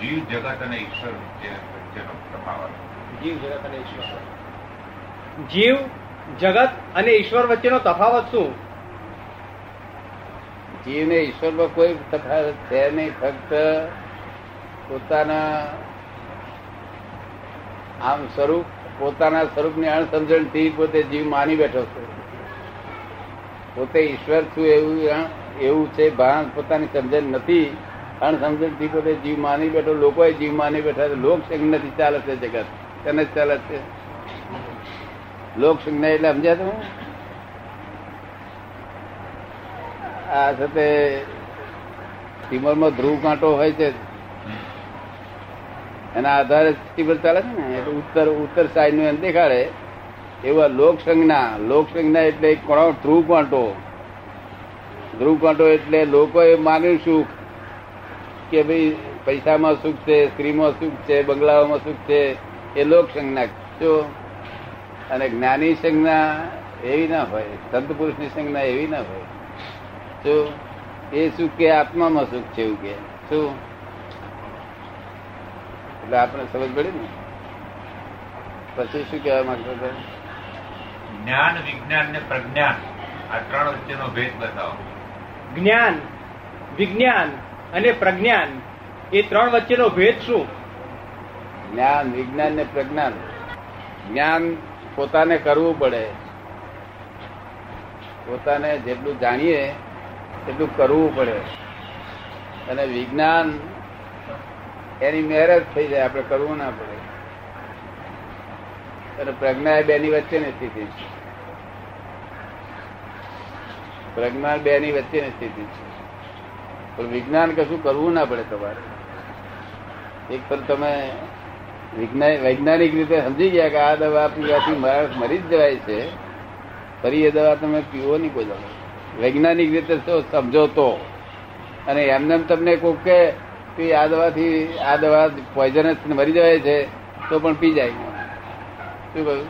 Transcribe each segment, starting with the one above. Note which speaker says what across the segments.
Speaker 1: જીવ જગત અને ઈશ્વર વચ્ચેનો તફાવત.
Speaker 2: જીવ જગત અને ઈશ્વર જીવ જગત અને ઈશ્વર વચ્ચેનો તફાવત શું?
Speaker 3: જીવ ને ઈશ્વરમાં કોઈ તફાવત છે નહીં ફક્ત પોતાના આમ સ્વરૂપ પોતાના સ્વરૂપની અણસમજણથી પોતે જીવ માની બેઠો છે. પોતે ઈશ્વર છું એવું એવું છે ભાન પોતાની સમજણ નથી. અણસમજણથી પોતે જીવ માની બેઠો લોકો જીવ માની બેઠા લોક નથી ચાલે છે જગત. તેને જ ચાલે છે. લોક સંજ્ઞા એટલે સમજ્યા તમે? આ સાથે સ્ટીમરમાં ધ્રુવ કાંટો હોય છે. એના આધારે સ્ટીમર ચાલે છે ને? એટલે ઉત્તર ઉત્તર સાઈડનું એમ દેખાડે, એવા લોક સંજ્ઞા લોક સંજ્ઞા એટલે કોણ? ધ્રુવ કાંટો. ધ્રુવ કાંટો એટલે લોકોએ માન્યું સુખ. કે ભાઈ પૈસામાં સુખ છે સ્ત્રીમાં સુખ છે બંગલાઓમાં સુખ છે એ લોક સંજ્ઞા જો અને જ્ઞાની સંજ્ઞા એવી ના હોય સંત પુરુષની સંજ્ઞા એવી ના હોય તો એ સુખ કે આત્મામાં સુખ છે એવું કે. શું એટલે આપણે સમજ પડી ને? પછી શું કહેવા માંગતો હતો
Speaker 1: જ્ઞાન વિજ્ઞાન ને પ્રજ્ઞાન. આ ત્રણ વચ્ચેનો ભેદ બતાવો.
Speaker 2: જ્ઞાન વિજ્ઞાન. અને પ્રજ્ઞાન. એ ત્રણ વચ્ચેનો ભેદ શું?
Speaker 3: જ્ઞાન, વિજ્ઞાન ને પ્રજ્ઞાન. જ્ઞાન પોતાને કરવું પડે. પોતાને જેટલું જાણીએ, એટલું કરવું પડે. અને વિજ્ઞાન એની મેરેજ થઈ જાય, આપણે કરવું ના પડે. અને પ્રજ્ઞા એ બેની વચ્ચેની સ્થિતિ પ્રજ્ઞા બે ની વચ્ચેની સ્થિતિ છે. પણ વિજ્ઞાન કશું કરવું ના પડે તમારે. એક પર તમે વૈજ્ઞાનિક રીતે સમજી ગયા કે આ દવા પીવાથી માણસ મરી જ જવાય છે, ફરી એ દવા તમે પીવો નહીં કોઈ દવા વૈજ્ઞાનિક રીતે સમજો તો. અને એમને એમ તમને કોઈ કે આ દવાથી, આ દવા પોઈઝનસ મરી જવાય છે, તો પણ પી જાય. શું કહ્યું?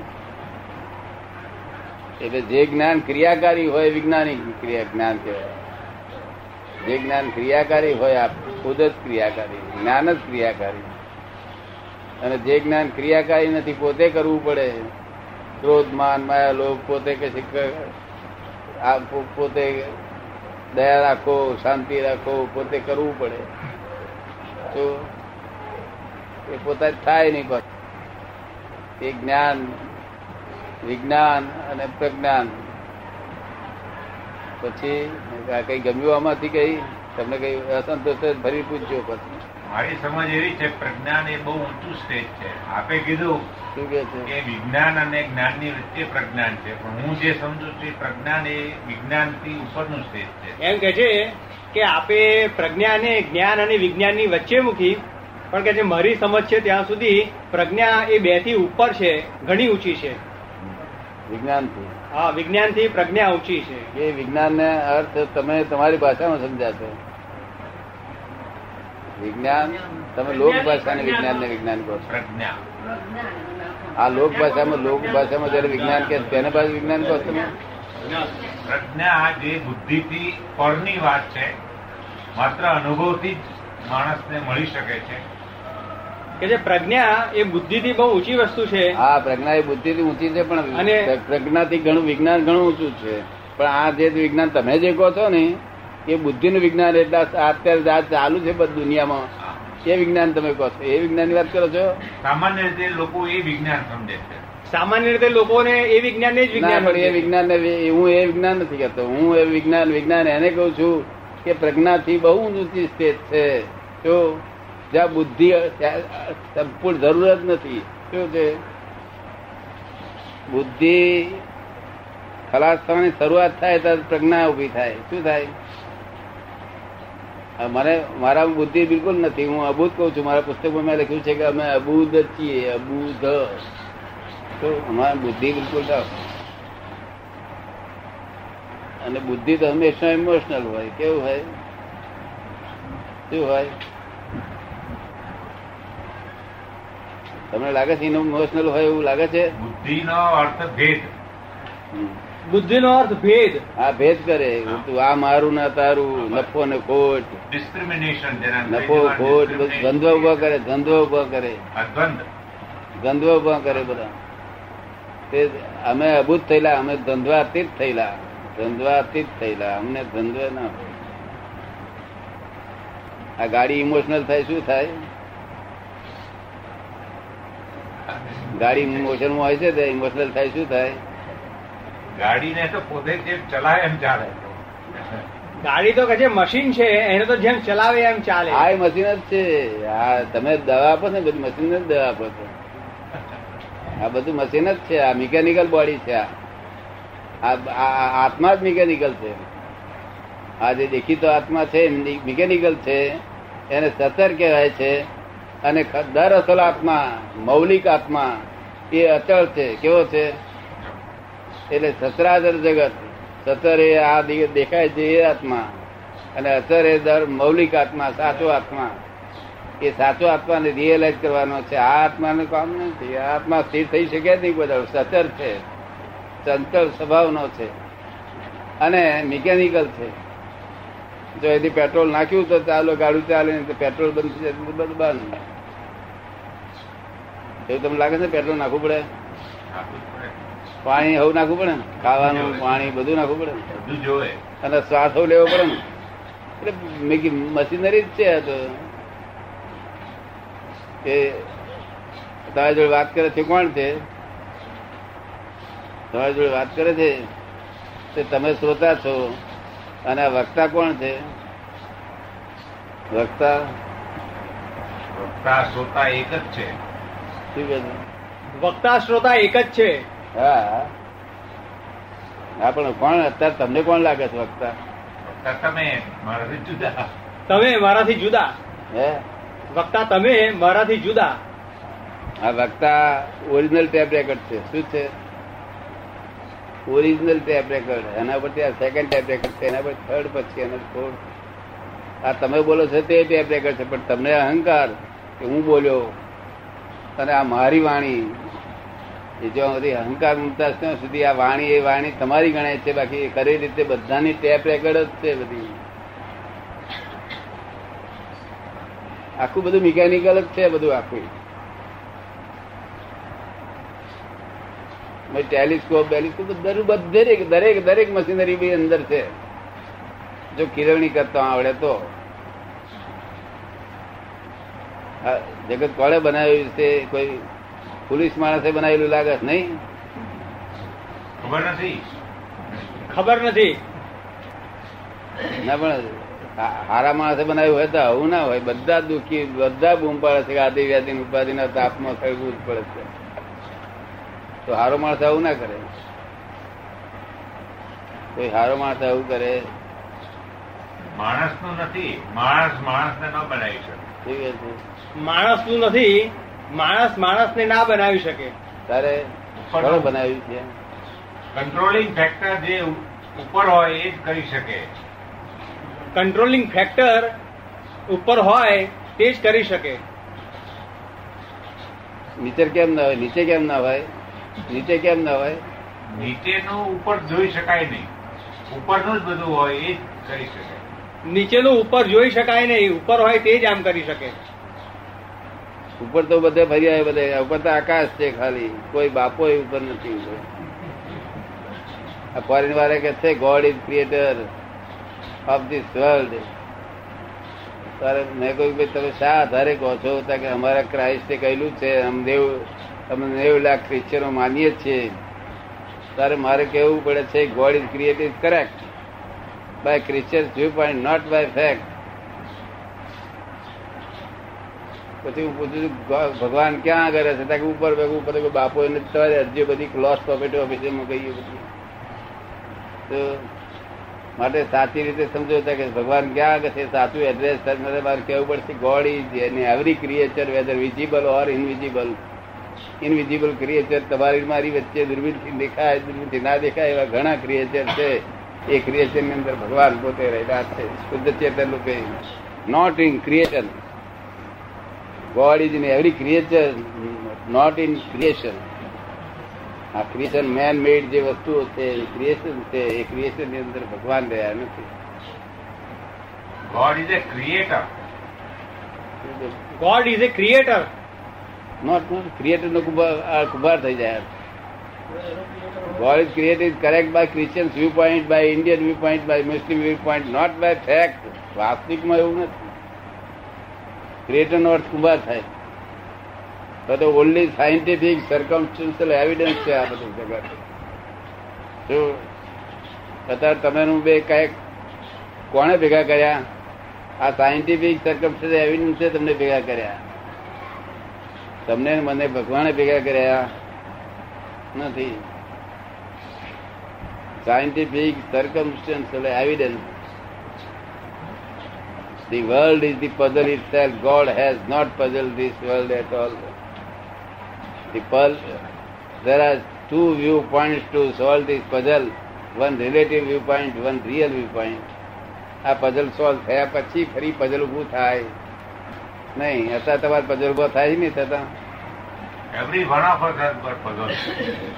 Speaker 3: એટલે જે જ્ઞાન ક્રિયાકારી હોય વિજ્ઞાનિક, ક્રિયા જ્ઞાન કહેવાય. જે જ્ઞાન ક્રિયાકારી હોય આપ ખુદ જ ક્રિયાકારી, જ્ઞાન જ ક્રિયાકારી. અને જે જ્ઞાન ક્રિયાકારી નથી, પોતે કરવું પડે. ક્રોધ, માન, માયા, લોભ, પોતે કે પોતે દયા રાખો, શાંતિ રાખો, પોતે કરવું પડે. તો એ પોતા જ થાય નહીં પણ એ જ્ઞાન, વિજ્ઞાન અને પ્રજ્ઞાન પછી આ કઈ ગમ્યું આમાંથી કઈ? તમને કઈ અસંતોષ જ ફરી પૂછજો પછી
Speaker 1: મારી સમજ એવી છે પ્રજ્ઞાન એ બહુ ઊંચું સ્ટેજ છે. આપે કીધું
Speaker 3: શું કે છે?
Speaker 1: કે વિજ્ઞાન અને જ્ઞાનની વચ્ચે પ્રજ્ઞાન છે. પણ હું જે સમજુ છું પ્રજ્ઞાન એ વિજ્ઞાનથી ઉપરનું સ્ટેજ છે.
Speaker 2: એમ કે છે કે આપે પ્રજ્ઞાને જ્ઞાન અને વિજ્ઞાનની વચ્ચે મૂકી પણ કે જે મારી સમજ છે ત્યાં સુધી પ્રજ્ઞા એ બેથી ઉપર છે ઘણી ઊંચી છે.
Speaker 3: વિજ્ઞાનથી.
Speaker 2: હા વિજ્ઞાનથી પ્રજ્ઞા ઊંચી છે.
Speaker 3: એ વિજ્ઞાનને અર્થ તમે તમારી ભાષામાં સમજાશો વિજ્ઞાન તમે લોક ભાષાને વિજ્ઞાન ને વિજ્ઞાન કહો
Speaker 1: પ્રજ્ઞા.
Speaker 3: આ લોક ભાષામાં લોક ભાષામાં જયારે વિજ્ઞાન કે તેને પાસે વિજ્ઞાન કહો તમે?
Speaker 1: પ્રજ્ઞા જે બુદ્ધિથી પરની વાત છે માત્ર અનુભવથી જ માણસને મળી શકે છે.
Speaker 2: કે જે પ્રજ્ઞા એ બુદ્ધિથી બહુ ઊંચી વસ્તુ છે.
Speaker 3: હા પ્રજ્ઞા એ બુદ્ધિથી ઊંચી છે પણ
Speaker 2: અને-
Speaker 3: પ્રજ્ઞાથી ઘણું વિજ્ઞાન ઘણું ઊંચું છે. પણ આ જે વિજ્ઞાન તમે જે કહો છો ને એ બુદ્ધિનું વિજ્ઞાન એટલે અત્યારે આ ચાલુ છે બધી દુનિયામાં એ વિજ્ઞાન તમે કહો છો. એ વિજ્ઞાનની વાત કરો છો?
Speaker 1: સામાન્ય રીતે લોકો એ વિજ્ઞાન સમજે છે.
Speaker 2: સામાન્ય રીતે લોકોને એ વિજ્ઞાન જ વિજ્ઞાન
Speaker 3: એ વિજ્ઞાન હું એ વિજ્ઞાન નથી કહેતો હું એ વિજ્ઞાન વિજ્ઞાન એને કહું છું કે પ્રજ્ઞાથી બહુ ઊંચી સ્ટેજ છે. જો જ્યાં બુદ્ધિ સંપૂર્ણ જરૂર જ નથી. શું છે? બુદ્ધિ ખલાસ થવાની શરૂઆત થાય ત્યારે પ્રજ્ઞા ઊભી થાય. શું થાય? મને મારા બુદ્ધિ બિલકુલ નથી. હું અબૂધ કઉ છું. મારા પુસ્તકમાં મેં લખ્યું છે કે અમે અબૂધ છીએ, અબૂધ. તો અમારી બુદ્ધિ બિલકુલ અને બુદ્ધિ તો હંમેશા ઇમોશનલ હોય. કેવું હોય? શું હોય? તમને લાગે છે ઇમોશનલ હોય એવું લાગે છે?
Speaker 1: બુદ્ધિનો અર્થ ભેદ.
Speaker 3: બુદ્ધિ
Speaker 2: નો અર્થ ભેદ.
Speaker 3: આ ભેદ કરે. તું આ મારું ના તારું નફો ને ખોટ.
Speaker 1: ડિસ્ક્રિમિનેશન
Speaker 3: નફો ખોટ બધું દ્વંદ્વ ઊભા કરે ધંધો ઊભા કરે. ધંધો ઊભા કરે બધા. તે અમે અભૂત થયેલા અમે દ્વંદ્વાતીત થયેલા. દ્વંદ્વાતીત થયેલા. અમને ધંધો ના આ ગાડી ઇમોશનલ થાય શું થાય? ગાડી ઇમોશન હોય છે તે ઇમોશનલ થાય શું થાય?
Speaker 1: ગાડીને તો પોતે જે ચલાવે એમ ચાલે.
Speaker 2: ગાડી તો કે છે મશીન છે એને તો જેમ ચલાવે એમ ચાલે.
Speaker 3: આ મશીન જ છે. આ તમે દવા આપો ને બધી મશીન જ દવા આપો છો. આ બધું મશીન જ છે આ મિકેનિકલ બોડી છે આ. આ- આ આત્મા જ મિકેનિકલ છે. આ જે દેખીતો આત્મા છે મિકેનિકલ છે એને સતર કહેવાય છે. અને દર અસલ આત્મા, મૌલિક આત્મા, એ અચળ છે, કેવો છે? એટલે સતરાચર જગત સતર એ આ દેખાય છે એ આત્મા, અને અસર એ દર મૌલિક આત્મા, સાચો આત્મા. એ સાચો આત્માને રિયલાઇઝ કરવાનો છે. આ આત્માનું કામ નથી આ આત્મા સ્થિર થઈ શકે જ નહીં બધા સચર છે. ચંચળ સ્વભાવનો છે. અને મિકેનિકલ છે. જો એથી પેટ્રોલ નાખ્યું તો ચાલો ગાડું ચાલે પેટ્રોલ બધું બંધ. એવું તમને લાગે છે પેટ્રોલ નાખવું પડે. પાણી હવું નાખવું પડે ને? ખાવાનું પાણી બધું નાખવું પડે ને? અને શ્વાસ હવ લેવો પડે ને? એટલે મેકી મશીનરી જ છે તો. એ તમારી જોડે વાત કરે છે કોણ છે? તમારી જોડે વાત કરે છે? તે તમે શ્રોતા છો. અને આ વક્તા કોણ છે? વક્તા?
Speaker 1: વક્તા શ્રોતા એક જ છે.
Speaker 2: વક્તા શ્રોતા એક જ છે.
Speaker 3: હા હા. પણ કોણ અત્યારે તમને કોણ લાગે છે વક્તા?
Speaker 1: વક્તા તમે મારાથી જુદા.
Speaker 2: તમે મારાથી જુદા.
Speaker 3: હે?
Speaker 2: વક્તા તમે મારાથી જુદા.
Speaker 3: આ વક્તા ઓરિજિનલ ટેપ રેકોર્ડ છે. શું છે? ઓરિજિનલ ટેપ રેકોર્ડ એના પરથી આ સેકન્ડ ટેપ રેકોર્ડ છે. એના પર થર્ડ પછી એના ફોર્થ આ તમે બોલો છો તે ટેપ રેકોર્ડ છે પણ તમને અહંકાર કે હું બોલ્યો? અને આ મારી વાણી, એ જો બધી અહંકાર મૂકતા ત્યાં સુધી આ વાણી, એ વાણી તમારી ગણાય છે, બાકી ખરી રીતે બધાની ટેપ રેકર્ડ જ છે બધી. આખું બધું મિકેનિકલ જ છે, બધું આખું. ટેલિસ્કોપ બેલિસ્કોપ દરેક દરેક દરેક દરેક મશીનરી બી અંદર છે. જો કિરવણી કરતા આવડે તો આ જગત કોણે બનાવ્યું છે? કોઈ પોલીસ માણસે બનાવેલું લાગે નહીં?
Speaker 1: ખબર નથી.
Speaker 2: ખબર નથી.
Speaker 3: ના પણ હારા માણસે બનાવ્યું હોય તો આવું ના હોય. બધા દુઃખી બધા બૂમ પાડે છે કે આદિ વ્યાધિ ઉપાધિના તાપમાં થયું જ પડે છે. તો હારો માણસ આવું ના કરે. કોઈ હારો માણસ આવું કરે.
Speaker 1: માણસનું નથી. માણસ માણસને ન બનાવી શકે.
Speaker 2: ઠીકનું નથી માણસ માણસને ના બનાવી શકે.
Speaker 3: તારે કોણે બનાવ્યું છે.
Speaker 1: કંટ્રોલિંગ ફેક્ટર જે ઉપર હોય એ જ કરી શકે.
Speaker 2: કંટ્રોલિંગ ફેક્ટર ઉપર હોય તે જ કરી શકે.
Speaker 3: નીચે કેમ ના હોય? નીચે કેમ ના હોય? નીચે કેમ ના હોય?
Speaker 1: નીચેનું ઉપર જોઈ શકાય નહીં. ઉપરનું જ બધું હોય એ જ કરી શકે
Speaker 2: નીચેનું ઉપર જોઈ શકાય નહીં ઉપર હોય તે જ આમ કરી શકે.
Speaker 3: ઉપર તો બધે ફરી બધે, ઉપર તો આકાશ છે ખાલી, કોઈ બાપો ઉપર નથી આ ફોરેન વાળા કે છે God is creator of this world તારે, મેં કહ્યું કે તમે શા આધારે કહો છો? કે અમારા ક્રાઇસ્ટે કહેલું છે, અમે દેવ અમે નેવ લાખ ક્રિશ્ચનો માનીએ છીએ. તારે મારે કહેવું પડે છે God is create is correct by Christian viewpoint not by fact પછી હું પૂછું છું ભગવાન ક્યાં આગળ છે? ત્યાં ઉપર ભેગું, ઉપર બાપુ એને તમારી અરજીઓ બધી ક્લોસ પ્રોપર્ટી ઓફિસમાં કહીએ બધી. તો માટે સાચી રીતે સમજો કે ભગવાન ક્યાં આગળ છે? સાચું એડ્રેસ મારે કહેવું પડશે, God is any every creature whether visible or invisible invisible creature તમારી મારી વચ્ચે દૂરબીનથી દેખાય દૂરબીનથી ના દેખાય એવા ઘણા ક્રિએચર છે. એ ક્રિએશનની અંદર ભગવાન પોતે રહેલા છે શુદ્ધ ચેતન રૂપે. Not in creation God is in every creature not in creation આ ક્રિએશન મેન મેડ જે વસ્તુઓ છે ક્રિએશન છે એ ક્રિએશનની અંદર ભગવાન રહ્યા નથી.
Speaker 1: God is a creator
Speaker 2: God is a creator
Speaker 3: not creator નો કુંભાર આ થઈ જાય. God is created correct by Christian viewpoint, by Indian viewpoint, by Muslim viewpoint, not by fact. વાસ્તવિકમાં એવું નથી. ક્રિએટર નો અર્થ કુંભાર થાય. તો તો ઓનલી સાયન્ટિફિક સર્કમસ્ટન્શિયલ એવિડન્સ છે આ બધું જગત. જો અત્યારે તમે હું બે કંઈક કોણે ભેગા કર્યા? આ સાયન્ટિફિક સર્કમસ્ટન્શિયલ એવિડન્સ છે તમને ભેગા કર્યા. તમને મને ભગવાને ભેગા કર્યા. નથી scientific circumstantial evidence. The world is the puzzle itself. God has not puzzled this world at all. The puzzle, there are two viewpoints to solve this puzzle. One relative viewpoint, one real viewpoint. આ puzzle solve થયા પછી ફરી puzzle ઉભું થાય નહીં અત્યારે તમારે puzzle ઊભો થાય નહીં થતા
Speaker 1: એવરી વન ઓફ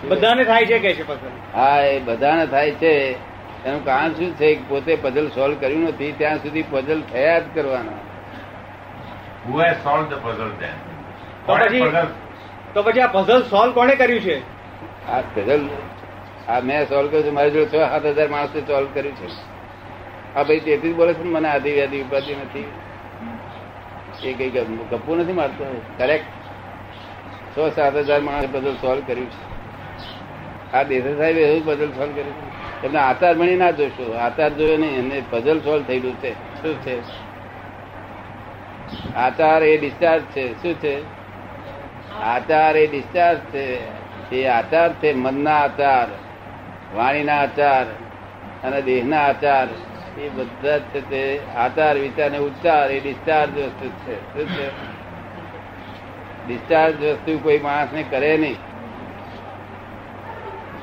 Speaker 2: બધાને થાય છે કે છે પસંદ
Speaker 3: હા એ બધાને થાય છે. એનું કારણ શું છે કે પોતે પઝલ સોલ્વ કર્યું નથી ત્યાં સુધી પઝલ થયા જ કરવાના.
Speaker 1: Who has solve the puzzle then
Speaker 2: તો પછી- તો પછી આ પઝલ સોલ્વ કોણે કર્યું છે?
Speaker 3: આ પઝલ આ મેં સોલ્વ કર્યું છે મારી જોડે છ સાત હજાર માણસે સોલ્વ કર્યું છે. આ ભાઈ તેથી જ બોલે છે ને મને આધી વ્યાધી ઉપાધિ નથી. એ કઈ ગપુ નથી મારતો? કરેક્ટ છ સાત હજાર માણસે પઝલ સોલ્વ કર્યું છે. આ દેસાઈ સાહેબ એવું બદલ સોલ્વ કર્યું છે. એમને આચાર ભણી ના જોશો. આચાર જોયો નહીં એમને પઝલ સોલ્વ થયેલું છે. શું છે? આચાર એ ડિસ્ચાર્જ છે. શું છે? આચાર એ ડિસ્ચાર્જ છે. એ આચાર છે મનના આચાર, વાણીના આચાર અને દેહના આચાર. એ બધા જ છે તે આચાર, વિચાર ને ઉચ્ચાર એ ડિસ્ચાર્જ વસ્તુ છે. શું છે? ડિસ્ચાર્જ વસ્તુ કોઈ માણસને કરે નહીં.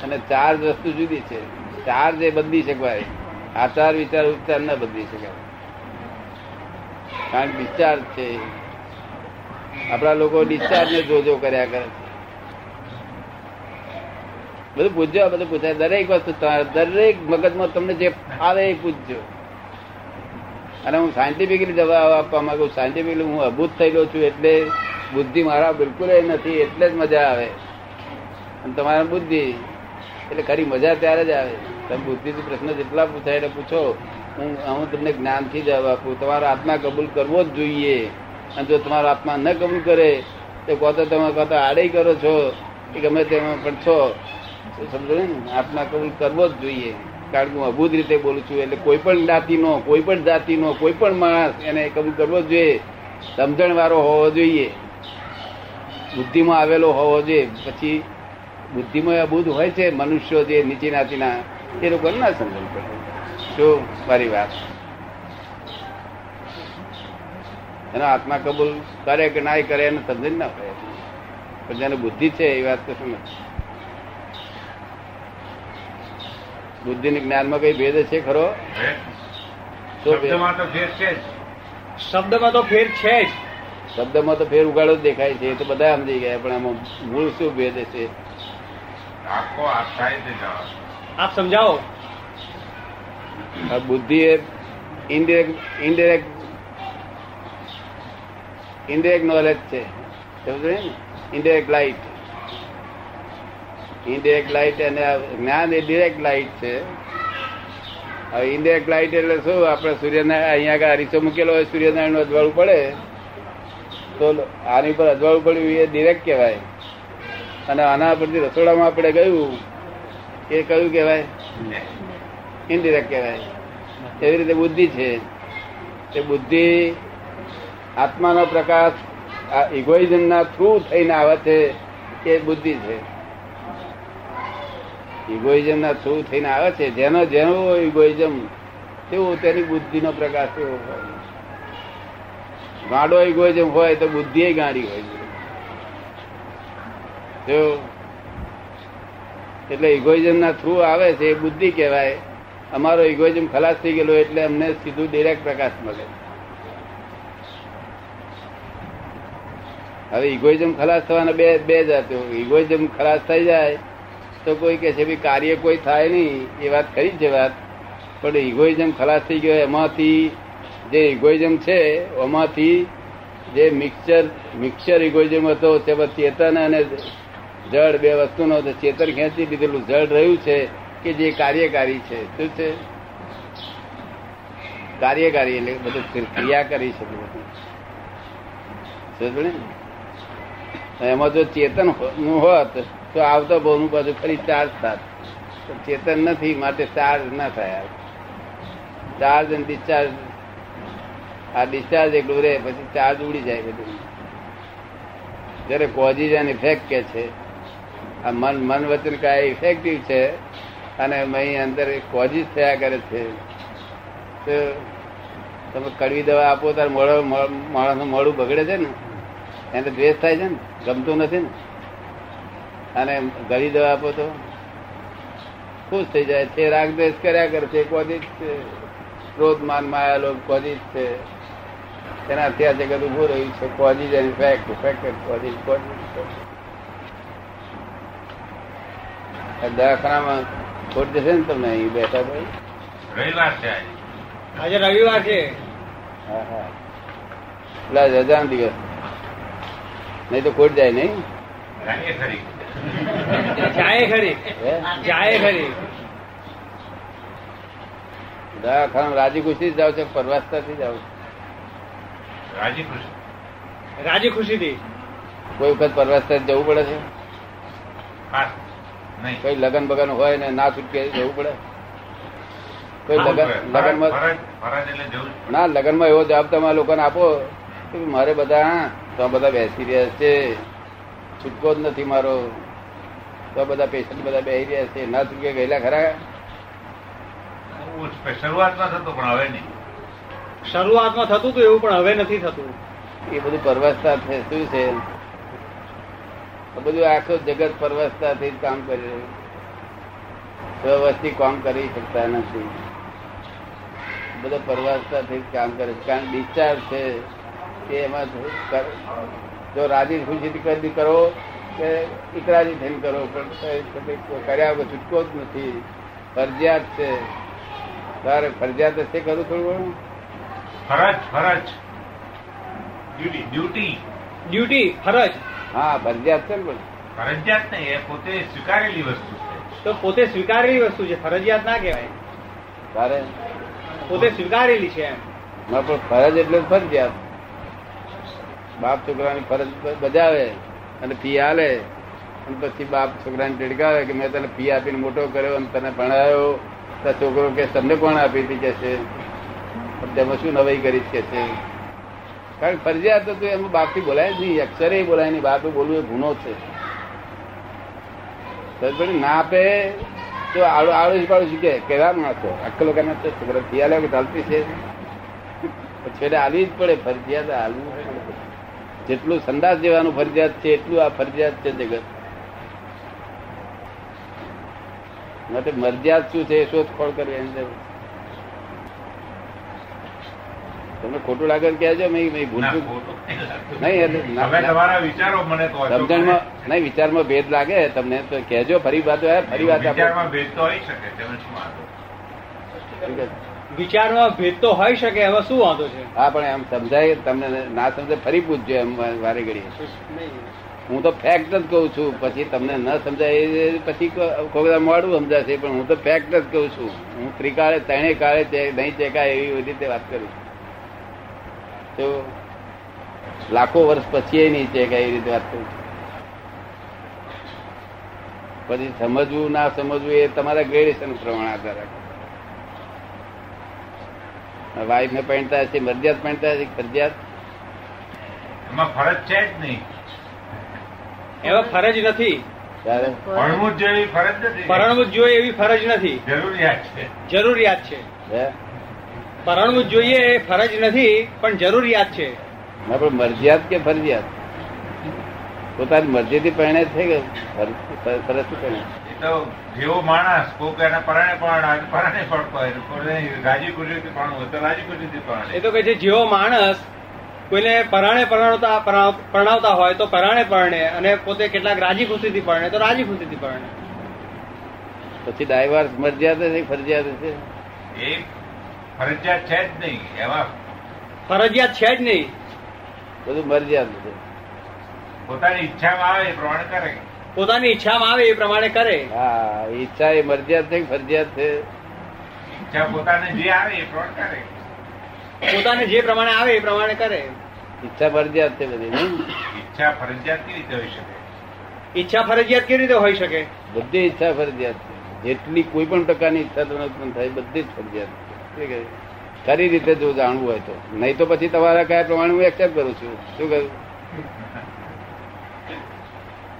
Speaker 3: અને ચાર્જ વસ્તુ જુદી છે. ચાર્જ એ બદલી શકાય. આચાર, વિચાર ઉપચાર ન બદલી શકાય. કારણ ડિસ્ચાર્જ છે આપણા લોકો ડિસ્ચાર્જ ને જોજો કર્યા કરે છે. બધું પૂછજો, બધું પૂછાય દરેક વસ્તુ દરેક મગજમાં તમને જે ફાવે એ પૂછજો. અને હું સાયન્ટિફિકલી જવાબ આપવા માંગુ સાયન્ટિફિકલી હું અભૂત થયેલો છું એટલે બુદ્ધિ મારા બિલકુલ નથી, એટલે જ મજા આવે. અને તમારા બુદ્ધિ, એટલે ખરી મજા ત્યારે જ આવે. તમે બુદ્ધિથી પ્રશ્ન જેટલા પૂછાય એટલે પૂછો. હું હું તમને જ્ઞાનથી જવાબ આપું. તમારો આત્મા કબૂલ કરવો જ જોઈએ. અને જો તમારો આત્મા ન કબૂલ કરે, તો કહો તો તમે કહો તો આડે કરો છો, કે ગમે તેમાં પણ છો. સમજો ને? આત્મા કબૂલ કરવો જ જોઈએ. કારણ કે હું અભૂત રીતે બોલું છું, એટલે કોઈ પણ જાતિનો, કોઈ પણ જાતિનો, કોઈ પણ માણસ એને કબૂલ કરવો જોઈએ. સમજણ વાળો હોવો જોઈએ. બુદ્ધિમાં આવેલો હોવો જોઈએ. પછી બુદ્ધિમાં અબુદ્ધ હોય છે મનુષ્યો જે નીચી નાતીના એ લોકો ના સમજણ પડે. શું? મારી વાત. એનો આત્મા કબૂલ કરે કે ના કરે એને સમજણ ના પડે. પણ જેને બુદ્ધિ છે એ વાત કશું નથી. બુદ્ધિ ને જ્ઞાનમાં કઈ ભેદ છે ખરો?
Speaker 1: શબ્દમાં તો ફેર છે જ.
Speaker 2: શબ્દમાં તો ફેર છે જ.
Speaker 3: શબ્દમાં તો ફેર ઉગાડો જ દેખાય છે એ તો બધા સમજી ગયા પણ આમાં મૂળ શું ભેદ છે?
Speaker 2: આપ સમજાવો.
Speaker 3: આ બુદ્ધિ એ ઇન્ડિરેક્ટ ઇન્ડિરેક્ટ ઇન્ડિરેક્ટ નોલેજ છે. ઇનડિરેક્ટ લાઇટ ઇનડિરેક્ટ લાઇટ અને જ્ઞાન એ ડિરેક્ટ લાઇટ છે. હવે ઇનડિરેક્ટ લાઇટ એટલે શું? આપણે સૂર્યનારાયણ અહીંયા આગળ હરીસો મૂકેલો હોય સૂર્યનારાયણ અજવાળું પડે. તો આની પર અજવાળું પડ્યું એ ડિરેક્ટ કહેવાય. અને આના પરથી રસોડામાં આપણે ગયું, એ કયું કહેવાય? ઇનડિરેક્ટ કહેવાય. એવી રીતે બુદ્ધિ છે. તે બુદ્ધિ આત્માનો પ્રકાશ, આ ઇગોઇઝમના થ્રુ થઈને આવે છે, એ બુદ્ધિ છે. ઇગોઇઝમના થ્રુ થઈને આવે છે. જેનો જેનો ઇગોઇઝમ તેવું તેની બુદ્ધિનો પ્રકાશ એવો હોય. ગાંડો જેમ હોય તો બુદ્ધિ ગાડી હોય જો એટલે ઇગોઇઝમ ના થ્રુ આવે છે, એ બુદ્ધિ કહેવાય. અમારો ઇગોઇઝમ ખલાસ થઈ ગયેલો એટલે અમને સીધું ડિરેક્ટ પ્રકાશ મળે. હવે ઇગોઇઝમ ખલાસ થવાના બે બે જાતો. ઇગોઇઝમ ખલાસ થઈ જાય તો કોઈ કે છે કાર્ય કોઈ થાય નહીં, એ વાત ખરી છે વાત. પણ ઇગોઇઝમ ખલાસ થઈ ગયો એમાંથી જે ઇગોઇઝમ છે એમાંથી જે મિક્સર મિક્સર ઇગોઇઝમ હતો તે ચેતન અને જળ બે વસ્તુનો ચેતન ખેંચી લીધેલું જળ રહ્યું છે કે જે કાર્યકારી છે. શું છે? કાર્યકારી એટલે બધું ક્રિયા કરી શકે? એમાં જો ચેતન હોત, તો આવતો બહુ પાછું ફરી ચાર્જ થાત. ચેતન નથી, માટે ચાર્જ ના થાય. ચાર્જ અને ડિસ્ચાર્જ આ ડિસ્ચાર્જ એકલું રહે, પછી ચાર્જ ઉડી જાય બધું. જયારે કોઝિજ એન્ડ ઇફેક્ટ કે છે, આ મન મન વચન કાય ઇફેક્ટિવ છે, અને અહીં અંદર કોઝિસ થયા કરે છે, તો તમે કડવી દવા આપો ત્યારે મોડો માણસનું મોડું બગડે છે ને, એને દ્વેષ થાય છે ને, ગમતું નથી ને. અને ગળી દવા આપો તો ખુશ થઈ જાય છે રાગ દ્વેષ કર્યા કરે છે કોઝિસ છે. ક્રોધ માન માયા લોક કોઝિસ છે. એનાથી અત્યારે જગત ઉભું રહ્યું છે causes and effect effect causes causes દવાખાનામાં ખોટ જશે ને તમને અહીં બેઠા ભાઈ
Speaker 1: રવિવાર છે આજે.
Speaker 2: રવિવાર છે.
Speaker 3: હા હા. પેલા રજાનો દિવસ. નહીં તો ખોટ જાય નહીં?
Speaker 1: ખરી.
Speaker 2: જાય ખરી. જાય ખરી.
Speaker 3: દવાખાના રાજી ખુશી જ જાવ છે પરવાસતાથી જાવ છો.
Speaker 1: રાજી ખુશી.
Speaker 2: રાજી ખુશીથી.
Speaker 3: કોઈ વખત પરવાસતા જવું પડે છે?
Speaker 1: નહીં.
Speaker 3: કોઈ લગન બગન હોય ને ના છૂટકે જવું પડે? કોઈ લગન લગનમાં ના લગનમાં એવો જવાબ તમે લોકોને આપો કે મારે બધા તો બધા બેસી રહ્યા છે. છૂટકો જ નથી મારો. તો બધા પેશન્ટ બધા બેસી રહ્યા છે. ના છૂટકે ગયેલા ખરા?
Speaker 1: શરૂઆતમાં થતું પણ હવે નહીં.
Speaker 2: શરૂઆતમાં થતું હતું, એવું પણ હવે નથી થતું.
Speaker 3: એ બધું પરવસતા છે, શું છે? બધું આખું જગત પરવસતાથી જ કામ કરી રહ્યું વ્યવસ્થિત કામ કરી શકતા નથી. બધું પરવસતાથી જ કામ કરે છે. કારણ ડિસ્ચાર્જ છે કે એમાં જો રાજી કરી કરો કે ઇકરાજી થઈને કરો, પણ કર્યા વગર છૂટકો જ નથી. ફરજિયાત છે. તારે ફરજિયાત હશે કરું થોડું ઘણું?
Speaker 1: ફરજ ફરજ. ડ્યુટી ડ્યુટી
Speaker 2: ડ્યુટી ફરજ.
Speaker 3: હા ફરજિયાત છે ને
Speaker 1: ફરજિયાત નહીં એ પોતે સ્વીકારેલી વસ્તુ છે.
Speaker 2: તો પોતે સ્વીકારેલી વસ્તુ છે ફરજિયાત ના કહેવાય.
Speaker 3: તારે?
Speaker 2: પોતે સ્વીકારેલી છે એમ.
Speaker 3: ના પણ ફરજ એટલે ફરજિયાત. બાપ છોકરાની ફરજ બજાવે અને ફી આલે. અને પછી બાપ છોકરાને ટેડકાવે કે મેં તને ફી આપીને મોટો કર્યો અને તને ભણાયો. તો છોકરો કે તમને કોણ આપી હતી કે છે? પણ તેમાં શું નવાઈ કરી છે તે? કારણ ફરજિયાત હતું એમાં બાપથી બોલાય જ નહીં અક્ષરે બોલાય નહીં, બાપે બોલવું એ ગુનો છે. ના આપે તો આડો આડો પાડો શીખે કેવા માણસો અક્કલ વગર ના છોકરા આલે કે ચાલતી છે. છેલ્લે આવી જ પડે, ફરજિયાત હાલવું જેટલું સંદાસ જેવાનું ફરજિયાત છે, એટલું આ ફરજિયાત છે જગત. માટે મરજિયાત શું છે એ શોધખોળ કરવી એની જરૂર. તમને ખોટું લાગે કહેજો
Speaker 1: નહીં લાગતું.
Speaker 3: નહીં એટલે ના-
Speaker 1: હવે તમારા વિચારો મને
Speaker 3: સમજણમાં નહીં વિચારમાં ભેદ લાગે તમને તો કહેજો ફરી વાત ફરી વાત
Speaker 1: વિચારમાં ભેદ તો હોઈ શકે તેમાં શું વાંધો?
Speaker 3: છે?
Speaker 2: વિચારમાં ભેદ તો હોઈ શકે એમાં શું વાંધો છે
Speaker 3: હા પણ એમ સમજાય તમને ના સમજાય ફરી પૂછજો એમ વારે ઘડીએ હું તો ફેક્ટ જ કહું છું પછી તમને ન સમજાય એ પછી કોઈ મોડું સમજાશે પણ હું તો ફેક્ટ જ કહું છું હું ત્રિકાળે ત્રણે કાળે નહીં ચેકાય એવી રીતે વાત કરું છું તો લાખો વર્ષ પછી એ નહીં ચેકાય રીતે વાત કરું પછી સમજવું ના સમજવું એ તમારા ગ્રેડેશન પ્રમાણે આધાર રાખે. વાઈફ ને પહેણતા હશે મરજિયાત પહેણતા હશે ફરજિયાત?
Speaker 1: એમાં ફરજ છે જ નહીં.
Speaker 2: એમાં ફરજ નથી.
Speaker 3: ત્યારે
Speaker 1: ભણવું જોઈએ એવી ફરજ નથી.
Speaker 2: પરણવું જોઈએ એવી ફરજ નથી.
Speaker 1: જરૂરિયાત છે.
Speaker 2: જરૂરિયાત છે. પરણવું જ જોઈએ એ ફરજ નથી પણ જરૂરિયાત છે.
Speaker 3: ના પણ મરજિયાત કે ફરજિયાત? પોતાની મરજીથી પરણે થઈ કે ફર- ફર- ફરજથી પરણે.
Speaker 1: એ તો જેવો માણસ કોક એના પરાણે પણ પરાણે પણ રાજી ખુશીથી પણ હોય તો રાજી ખુશીથી
Speaker 2: એ તો કહે છે જેવો માણસ કોઈને પરાણે પરણતા પરણાવતા હોય તો પરાણે પરણે અને પોતે કેટલાક રાજી ખુશીથી પરણે તો રાજી ખુશીથી પરણે.
Speaker 3: પછી ડાયવર્સ મરજિયાત છે ફરજિયાત છે.
Speaker 1: એ ફરજિયાત છે જ નહીં એમાં
Speaker 2: ફરજિયાત છે જ નહીં.
Speaker 3: બધું મરજિયાત બધું
Speaker 1: પોતાની ઈચ્છામાં આવે એ પ્રમાણે કરે.
Speaker 2: પોતાની ઈચ્છામાં આવે એ પ્રમાણે કરે.
Speaker 3: હા ઈચ્છા એ મરજિયાત નહીં ફરજિયાત છે?
Speaker 1: ઈચ્છા પોતાને જે આવે એ પ્રમાણે કરે.
Speaker 2: પોતાને જે પ્રમાણે આવે એ પ્રમાણે કરે.
Speaker 3: ઈચ્છા ફરજિયાત છે બધી
Speaker 1: ઈચ્છા ફરજિયાત કેવી રીતે હોઈ શકે?
Speaker 2: ઈચ્છા ફરજિયાત કેવી રીતે હોઈ શકે?
Speaker 3: બધી ઈચ્છા ફરજિયાત છે. જેટલી કોઈ પણ પ્રકારની ઈચ્છા તમને ઉત્પન્ન થાય બધી જ ફરજિયાત? ખરી રીતે જો જાણવું હોય તો? નહીં તો પછી તમારા કયા પ્રમાણે હું એક્સેપ્ટ કરું છું. શું કહ્યું?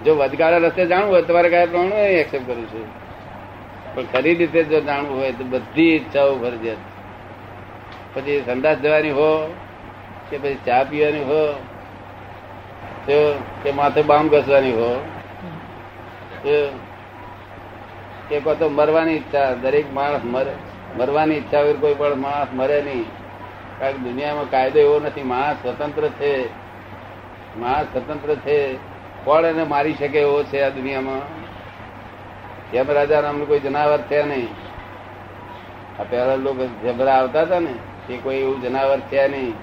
Speaker 3: જો વધગાળા રસ્તે જાણવું હોય તમારે કયા પ્રમાણે હું એક્સેપ્ટ કરું છું. પણ ખરી રીતે જો જાણવું હોય તો બધી ઈચ્છાઓ ફરજિયાત. પછી સંદાસ જવાની હો, કે પછી ચા પીવાની હો કે માથે બામ ઘસવાની હો કે તો મરવાની ઈચ્છા, દરેક માણસ મરે. મરવાની ઈચ્છા હોય કોઈ પણ માણસ મરે નહીં. કારણ કે દુનિયામાં કાયદો એવો નથી, માણસ સ્વતંત્ર છે. માણસ સ્વતંત્ર છે. કોણ એને મારી શકે એવો છે આ દુનિયામાં? યમ રાજા નામનું કોઈ જનાવર છે નહીં. આ પહેલા લોકો જબરા આવતા હતા ને એ કોઈ એવું જનાવર છે નહીં.